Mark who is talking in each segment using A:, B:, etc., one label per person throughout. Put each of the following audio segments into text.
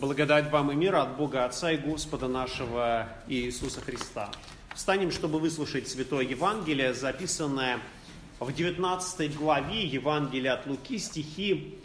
A: Благодать вам и мир от Бога Отца и Господа нашего Иисуса Христа. Встанем, чтобы выслушать Святое Евангелие, записанное в 19 главе Евангелия от Луки, стихи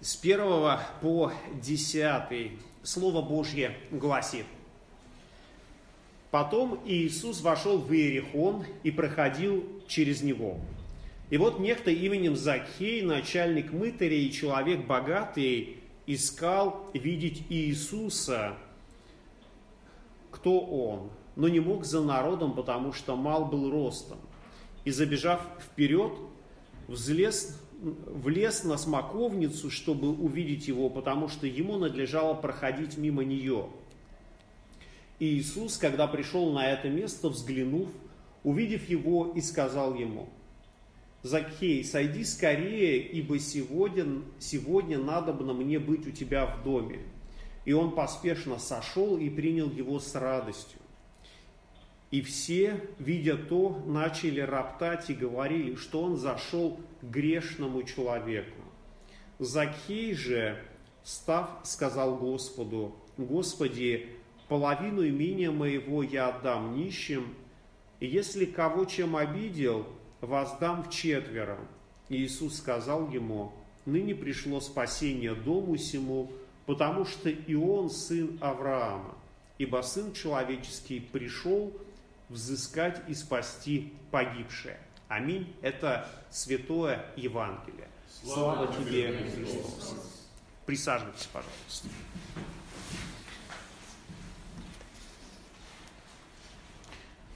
A: с 1 по 10. Слово Божье гласит. Потом Иисус вошел в Иерихон и проходил через него. И вот некто именем Закхей, начальник мытаря и человек богатый, искал видеть Иисуса, кто он, но не мог за народом, потому что мал был ростом. И забежав вперед, взлез, влез на смоковницу, чтобы увидеть его, потому что ему надлежало проходить мимо нее. Иисус, когда пришел на это место, взглянув, увидев его, и сказал ему, Закхей, сойди скорее, ибо сегодня, сегодня надобно мне быть у тебя в доме. И он поспешно сошел и принял его с радостью. И все, видя то, начали роптать и говорили, что он зашел к грешному человеку. Закхей же, став, сказал Господу, Господи, половину имения моего я отдам нищим, и если кого чем обидел, воздам в четверо. Иисус сказал ему, ныне пришло спасение дому сему, потому что и он сын Авраама, ибо сын человеческий пришел взыскать и спасти погибшее. Аминь. Это святое Евангелие. Слава, Слава тебе, Христос. Присаживайтесь, пожалуйста.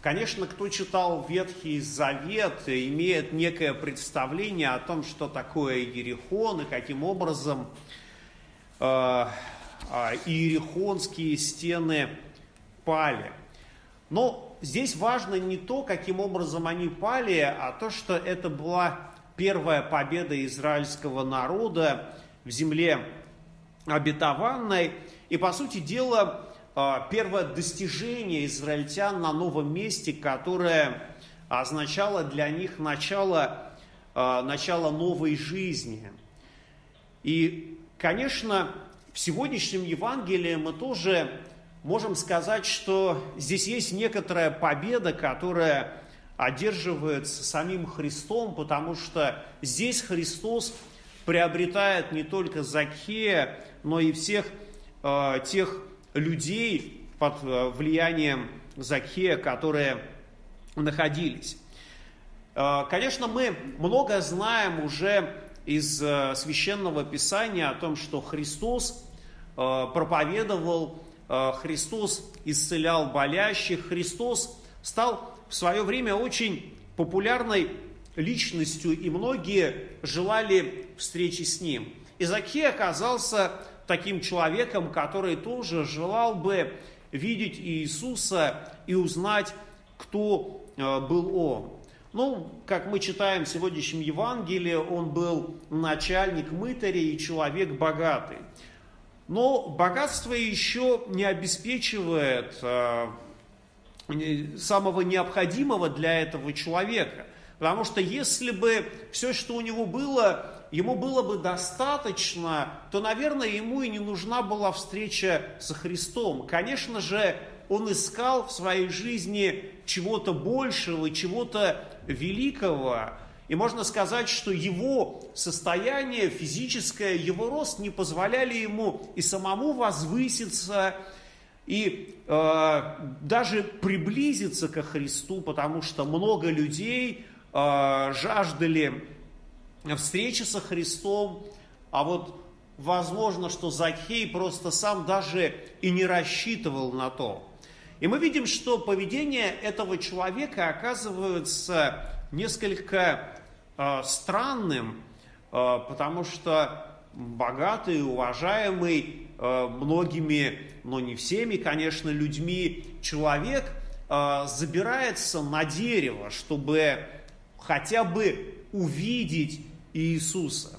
A: Конечно, кто читал Ветхий Завет, имеет некое представление о том, что такое Иерихон и каким образом э, э, иерихонские стены пали. Но здесь важно не то, каким образом они пали, а то, что это была первая победа израильского народа в земле обетованной. И, по сути дела, а, первое достижение израильтян на новом месте, которое означало для них начало, а, начало новой жизни. И, конечно, в сегодняшнем Евангелии мы тоже можем сказать, что здесь есть некоторая победа, которая одерживается самим Христом, потому что здесь Христос приобретает не только Закхея, но и всех э, тех людей под э, влиянием Закхея, которые находились. Э, конечно, мы много знаем уже из э, священного писания о том, что Христос проповедовал, Христос исцелял болящих, Христос стал в свое время очень популярной личностью, и многие желали встречи с ним. И оказался таким человеком, который тоже желал бы видеть Иисуса и узнать, кто э, был Он. Ну, как мы читаем в сегодняшнем Евангелии, он был начальник мытаря и человек богатый. Но богатство еще не обеспечивает э, самого необходимого для этого человека. Потому что если бы все, что у него было, ему было бы достаточно, то, наверное, ему и не нужна была встреча со Христом. Конечно же, он искал в своей жизни чего-то большего, чего-то великого. И можно сказать, что его состояние физическое, его рост не позволяли ему и самому возвыситься, и э, даже приблизиться ко Христу, потому что много людей э, жаждали встречи со Христом, а вот возможно, что Закхей просто сам даже и не рассчитывал на то. И мы видим, что поведение этого человека оказывается несколько э, странным, э, потому что богатый, уважаемый э, многими, но не всеми, конечно, людьми человек э, забирается на дерево, чтобы хотя бы увидеть Иисуса.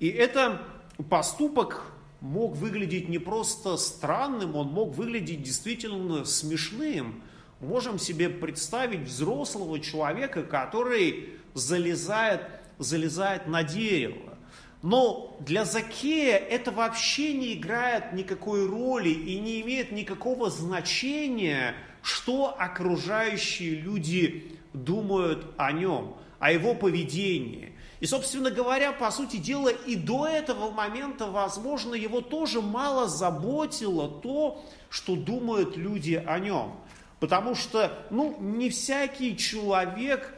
A: И это поступок мог выглядеть не просто странным, он мог выглядеть действительно смешным. Можем себе представить взрослого человека, который залезает, залезает на дерево. Но для Закея это вообще не играет никакой роли и не имеет никакого значения, что окружающие люди думают о нем, о его поведении. И, собственно говоря, по сути дела, и до этого момента, возможно, его тоже мало заботило то, что думают люди о нем. Потому что, ну, не всякий человек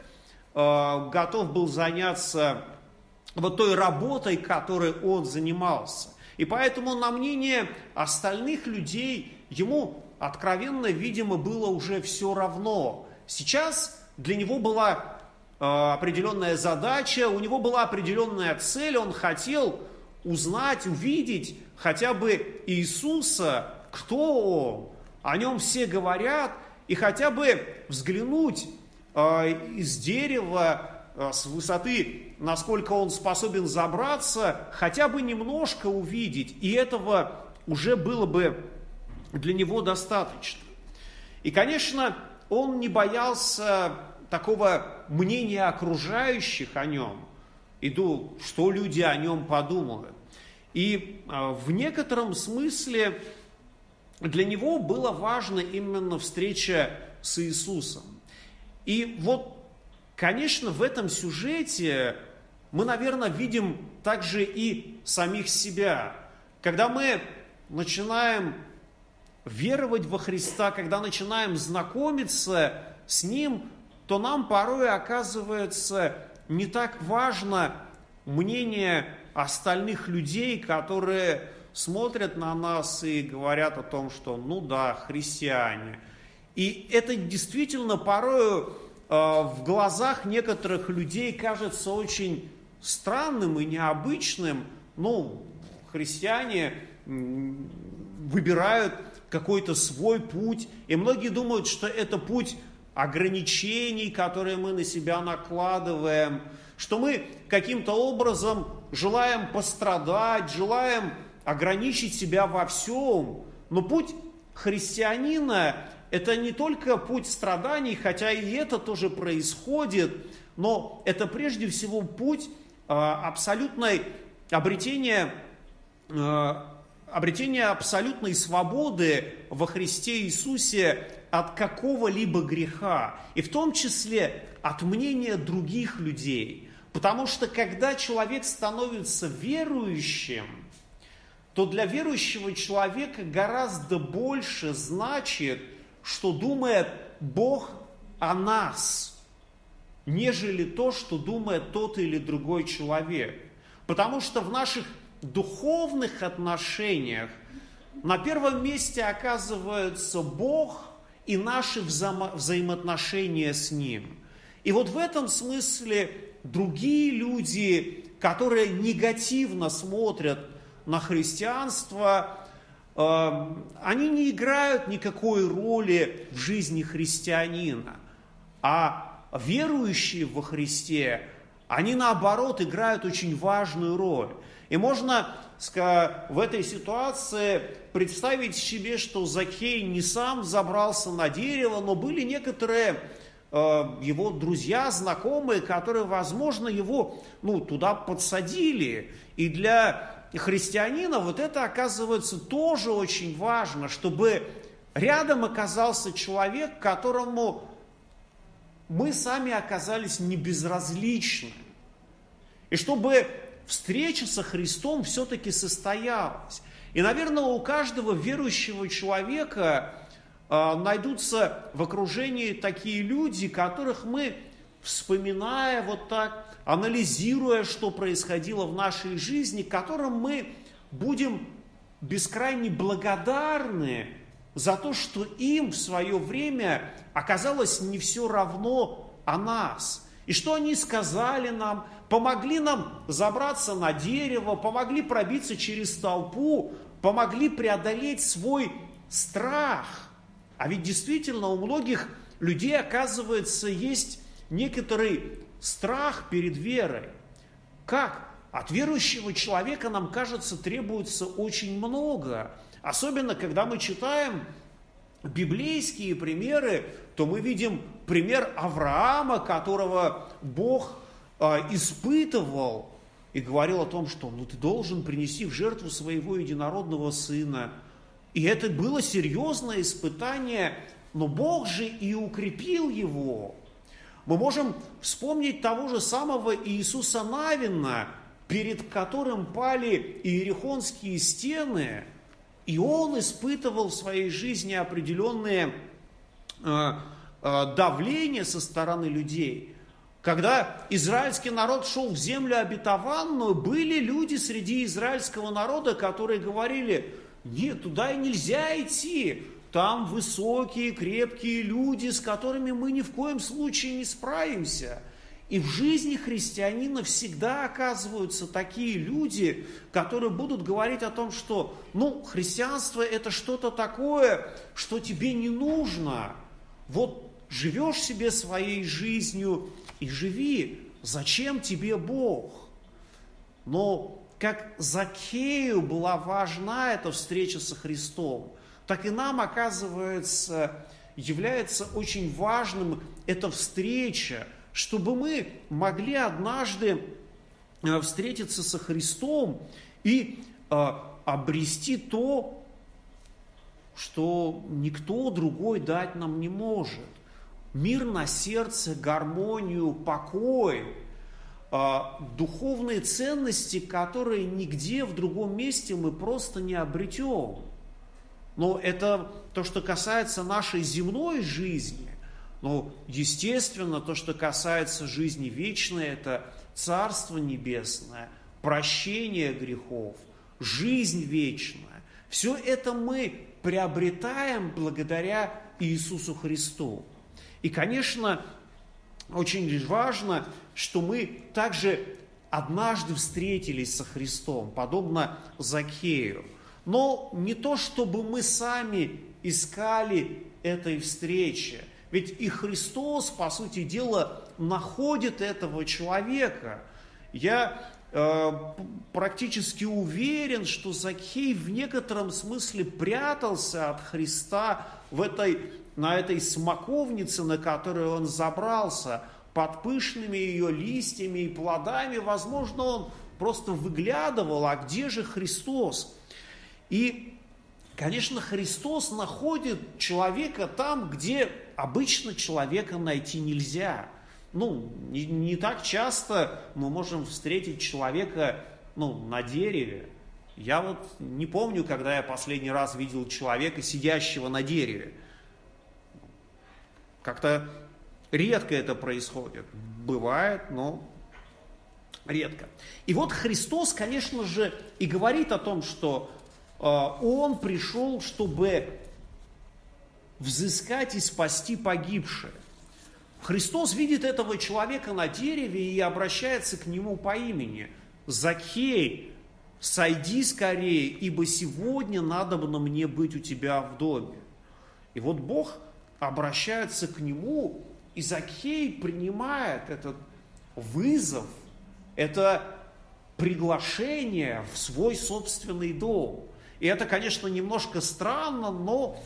A: э, готов был заняться вот той работой, которой он занимался. И поэтому на мнение остальных людей ему откровенно, видимо, было уже все равно. Сейчас для него была определенная задача, у него была определенная цель, он хотел узнать, увидеть хотя бы Иисуса, кто он. О нем все говорят, и хотя бы взглянуть э, из дерева Э, с высоты, насколько он способен забраться, хотя бы немножко увидеть, и этого уже было бы для него достаточно. И, конечно, он не боялся такого мнения окружающих о нем, иду, что люди о нем подумают. И э, в некотором смысле для него было важно именно встреча с Иисусом. И вот Конечно, в этом сюжете мы, наверное, видим также и самих себя. Когда мы начинаем веровать во Христа, когда начинаем знакомиться с Ним, то нам порой оказывается не так важно мнение остальных людей, которые смотрят на нас и говорят о том, что ну да, христиане. И это действительно порою Э, в глазах некоторых людей кажется очень странным и необычным. Ну, христиане выбирают какой-то свой путь, и многие думают, что это путь ограничений, которые мы на себя накладываем, что мы каким-то образом желаем пострадать, желаем ограничить себя во всем. Но путь христианина это не только путь страданий, хотя и это тоже происходит, но это прежде всего путь а, абсолютной обретения, обретения абсолютной свободы во Христе Иисусе от какого-либо греха, и в том числе от мнения других людей. Потому что когда человек становится верующим, то для верующего человека гораздо больше значит – что думает Бог о нас, нежели то, что думает тот или другой человек. Потому что в наших духовных отношениях на первом месте оказывается Бог и наши вза взаимоотношения с Ним. И вот в этом смысле другие люди, которые негативно смотрят на христианство, Эм, они не играют никакой роли в жизни христианина, а верующие во Христе, они наоборот играют очень важную роль. И можно в этой ситуации представить себе, что Закей не сам забрался на дерево, но были некоторые э, его друзья, знакомые, которые, возможно, его ну, туда подсадили. И для христианина вот это оказывается тоже очень важно, чтобы рядом оказался человек, которому мы сами оказались не безразличны. И чтобы встреча со Христом все-таки состоялась. И, наверное, у каждого верующего человека э, найдутся в окружении такие люди, которых мы, вспоминая вот так, анализируя, что происходило в нашей жизни, которым мы будем бескрайне благодарны за то, что им в свое время оказалось не все равно о нас. И что они сказали нам, помогли нам забраться на дерево, помогли пробиться через толпу, помогли преодолеть свой страх. А ведь действительно у многих людей, оказывается, есть некоторый страх перед верой. Как? От верующего человека, нам кажется, требуется очень много. Особенно, когда мы читаем библейские примеры, то мы видим пример Авраама, которого Бог э, испытывал и говорил о том, что ну, ты должен принести в жертву своего единородного сына. И это было серьезное испытание, но Бог же и укрепил его. Мы можем вспомнить того же самого Иисуса Навина, перед которым пали иерихонские стены, и он испытывал в своей жизни определенные э, э, давления со стороны людей. Когда израильский народ шел в землю обетованную, были люди среди израильского народа, которые говорили, нет, туда и нельзя идти, там высокие, крепкие люди, с которыми мы ни в коем случае не справимся. И в жизни христианина всегда оказываются такие люди, которые будут говорить о том, что, ну, христианство это что-то такое, что тебе не нужно. Вот живешь себе своей жизнью и живи. Зачем тебе Бог? Но как Закею была важна эта встреча со Христом, так и нам, оказывается, является очень важным эта встреча, чтобы мы могли однажды э, встретиться со Христом и э, обрести то, что никто другой дать нам не может. Мир на сердце, гармонию, покой, э, духовные ценности, которые нигде в другом месте мы просто не обретем. Но это то, что касается нашей земной жизни. Но, естественно, то, что касается жизни вечной, это Царство Небесное, прощение грехов, жизнь вечная. Все это мы приобретаем благодаря Иисусу Христу. И, конечно, очень важно, что мы также однажды встретились со Христом, подобно Закею. Но не то, чтобы мы сами искали этой встречи – ведь и Христос, по сути дела, находит этого человека. Я э, практически уверен, что Закхей в некотором смысле прятался от Христа в этой, на этой смоковнице, на которую он забрался, под пышными ее листьями и плодами. Возможно, он просто выглядывал, а где же Христос? И, конечно, Христос находит человека там, где обычно человека найти нельзя. Ну, не, не так часто мы можем встретить человека ну, на дереве. Я вот не помню, когда я последний раз видел человека, сидящего на дереве. Как-то редко это происходит. Бывает, но редко. И вот Христос, конечно же, и говорит о том, что э, Он пришел, чтобы взыскать и спасти погибшее. Христос видит этого человека на дереве и обращается к нему по имени. Закей, сойди скорее, ибо сегодня надо бы на мне быть у тебя в доме. И вот Бог обращается к нему, и Закей принимает этот вызов, это приглашение в свой собственный дом. И это, конечно, немножко странно, но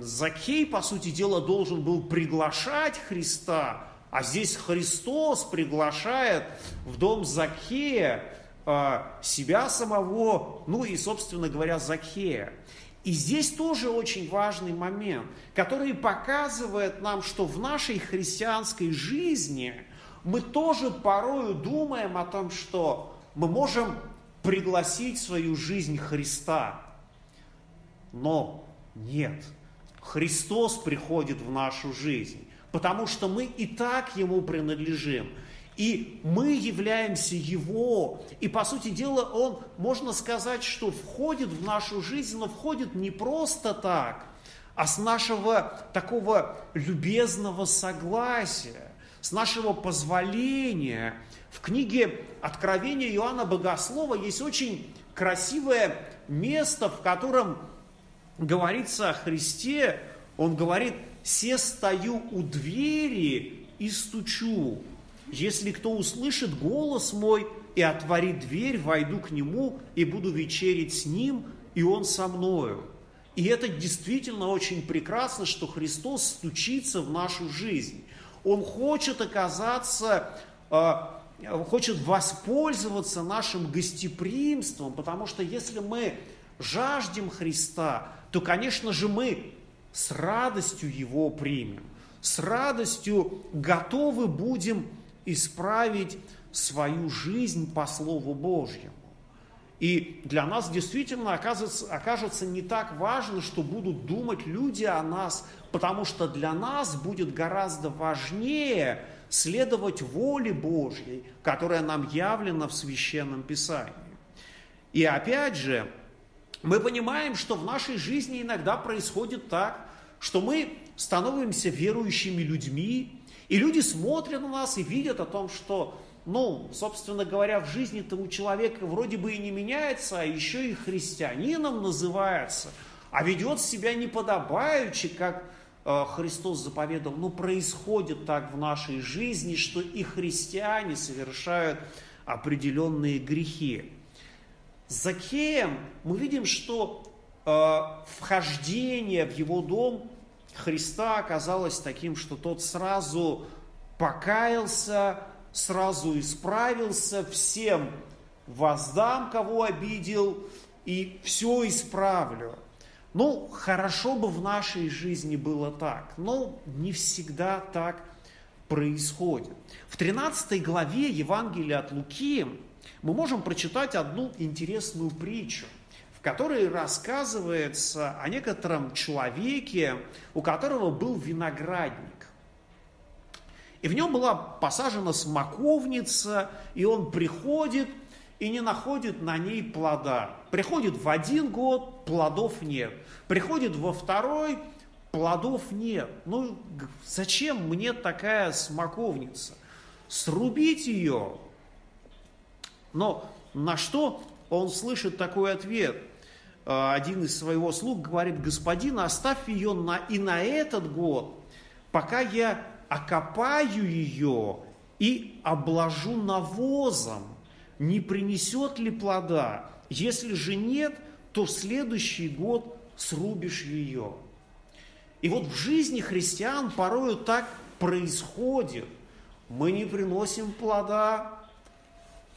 A: Закей, по сути дела, должен был приглашать Христа, а здесь Христос приглашает в дом Закея а, себя самого, ну и, собственно говоря, Закея. И здесь тоже очень важный момент, который показывает нам, что в нашей христианской жизни мы тоже порою думаем о том, что мы можем пригласить в свою жизнь Христа. Но нет – Христос приходит в нашу жизнь, потому что мы и так Ему принадлежим. И мы являемся Его. И, по сути дела, Он, можно сказать, что входит в нашу жизнь, но входит не просто так, а с нашего такого любезного согласия, с нашего позволения. В книге Откровения Иоанна Богослова есть очень красивое место, в котором говорится о Христе, он говорит, «Се стою у двери и стучу. Если кто услышит голос мой и отворит дверь, войду к нему и буду вечерить с ним, и он со мною». И это действительно очень прекрасно, что Христос стучится в нашу жизнь. Он хочет оказаться э, хочет воспользоваться нашим гостеприимством, потому что если мы жаждем Христа, то, конечно же, мы с радостью Его примем, с радостью готовы будем исправить свою жизнь по Слову Божьему. И для нас действительно окажется, окажется не так важно, что будут думать люди о нас, потому что для нас будет гораздо важнее следовать воле Божьей, которая нам явлена в Священном Писании. И опять же, мы понимаем, что в нашей жизни иногда происходит так, что мы становимся верующими людьми, и люди смотрят на нас и видят о том, что ну, собственно говоря, в жизни-то человека вроде бы и не меняется, а еще и христианином называется, а ведет себя неподобаючи, как э, Христос заповедовал. Ну, происходит так в нашей жизни, что и христиане совершают определенные грехи. Закеем мы видим, что э, вхождение в его дом Христа оказалось таким, что тот сразу покаялся, сразу исправился, всем воздам, кого обидел, и все исправлю. Ну, хорошо бы в нашей жизни было так, но не всегда так происходит. В 13 главе Евангелия от Луки мы можем прочитать одну интересную притчу, в которой рассказывается о некотором человеке, у которого был виноградник. И в нем была посажена смоковница, и он приходит и не находит на ней плода. Приходит в один год, плодов нет. Приходит во второй, плодов нет. Ну, зачем мне такая смоковница? Срубить ее. Но на что он слышит такой ответ? Э, один из своего слуг говорит, господин, оставь ее на, и на этот год, пока я окопаю ее и обложу навозом, не принесет ли плода? Если же нет, то в следующий год срубишь ее. И вот в жизни христиан порою так происходит. Мы не приносим плода,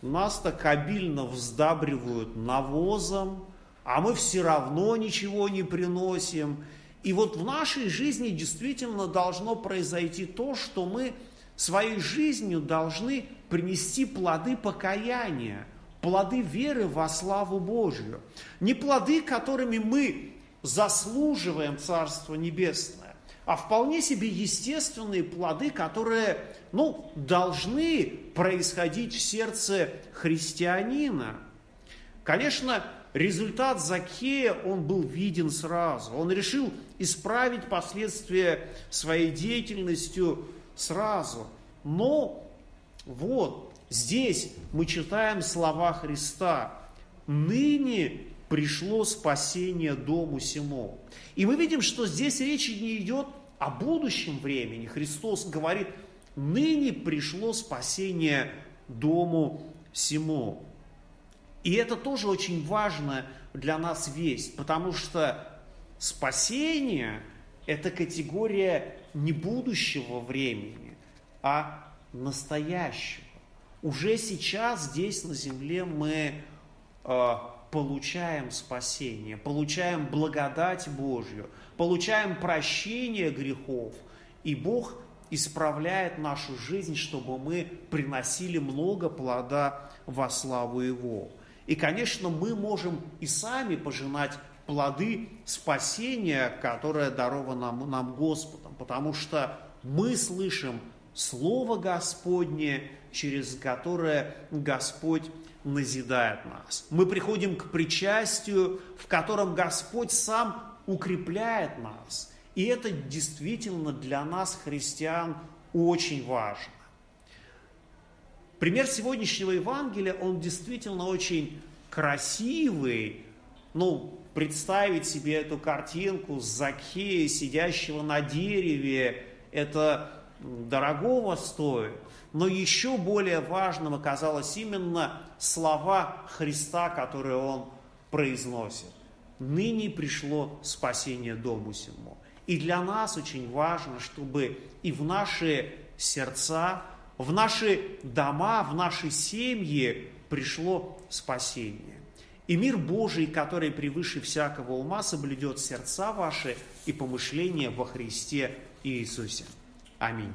A: нас так обильно вздабривают навозом, а мы все равно ничего не приносим. И вот в нашей жизни действительно должно произойти то, что мы своей жизнью должны принести плоды покаяния, плоды веры во славу Божью. Не плоды, которыми мы заслуживаем Царство Небесное, а вполне себе естественные плоды, которые ну, должны происходить в сердце христианина. Конечно, результат Закея, он был виден сразу. Он решил исправить последствия своей деятельностью сразу. Но вот здесь мы читаем слова Христа. «Ныне пришло спасение дому сему». И мы видим, что здесь речь не идет о будущем времени. Христос говорит, ныне пришло спасение дому сему. И это тоже очень важно для нас весть, потому что спасение – это категория не будущего времени, а настоящего. Уже сейчас здесь на земле мы э, получаем спасение, получаем благодать Божью, получаем прощение грехов, и Бог исправляет нашу жизнь, чтобы мы приносили много плода во славу Его. И, конечно, мы можем и сами пожинать плоды спасения, которое даровано нам, нам Господом, потому что мы слышим Слово Господне, через которое Господь назидает нас. Мы приходим к причастию, в котором Господь сам укрепляет нас. И это действительно для нас, христиан, очень важно. Пример сегодняшнего Евангелия, он действительно очень красивый. Ну, представить себе эту картинку с Закея, сидящего на дереве, это дорогого стоит. Но еще более важным оказалось именно слова Христа, которые он произносит. Ныне пришло спасение дому сему. И для нас очень важно, чтобы и в наши сердца в наши дома, в наши семьи пришло спасение. И мир Божий, который превыше всякого ума, соблюдет сердца ваши и помышления во Христе Иисусе. Аминь.